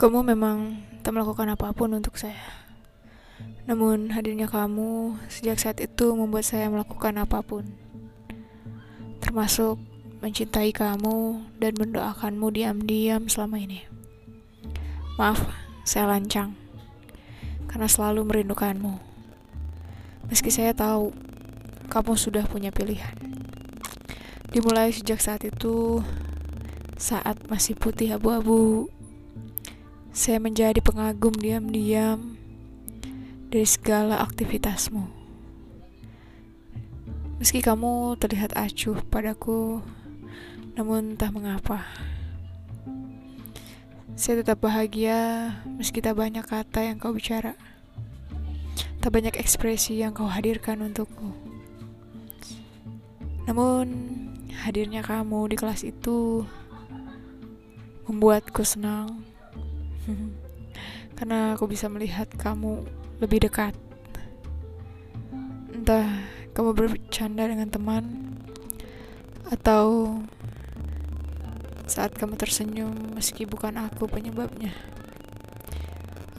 Kamu memang tak melakukan apa pun untuk saya. Namun hadirnya kamu sejak saat itu membuat saya melakukan apa pun. Termasuk mencintai kamu dan mendoakanmu diam-diam selama ini. Maaf, saya lancang. Karena selalu merindukanmu. Meski saya tahu kamu sudah punya pilihan. Dimulai sejak saat itu, saat masih putih abu-abu, saya menjadi pengagum diam-diam dari segala aktivitasmu. Meski kamu terlihat acuh padaku, namun entah mengapa. Saya tetap bahagia meski tak banyak kata yang kau bicara. Tak banyak ekspresi yang kau hadirkan untukku. Namun, hadirnya kamu di kelas itu membuatku senang karena aku bisa melihat kamu lebih dekat. Entah kamu bercanda dengan teman atau saat kamu tersenyum meski bukan aku penyebabnya.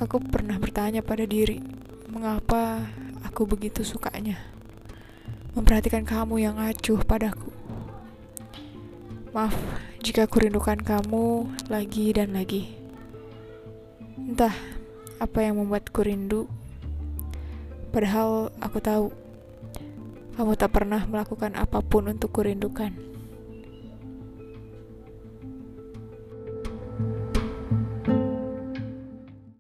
Aku pernah bertanya pada diri, mengapa aku begitu sukanya memperhatikan kamu yang acuh padaku. Maaf jika aku rindukan kamu lagi dan lagi. Entah apa yang membuatku rindu. Padahal aku tahu kamu tak pernah melakukan apa pun untuk kurindukan.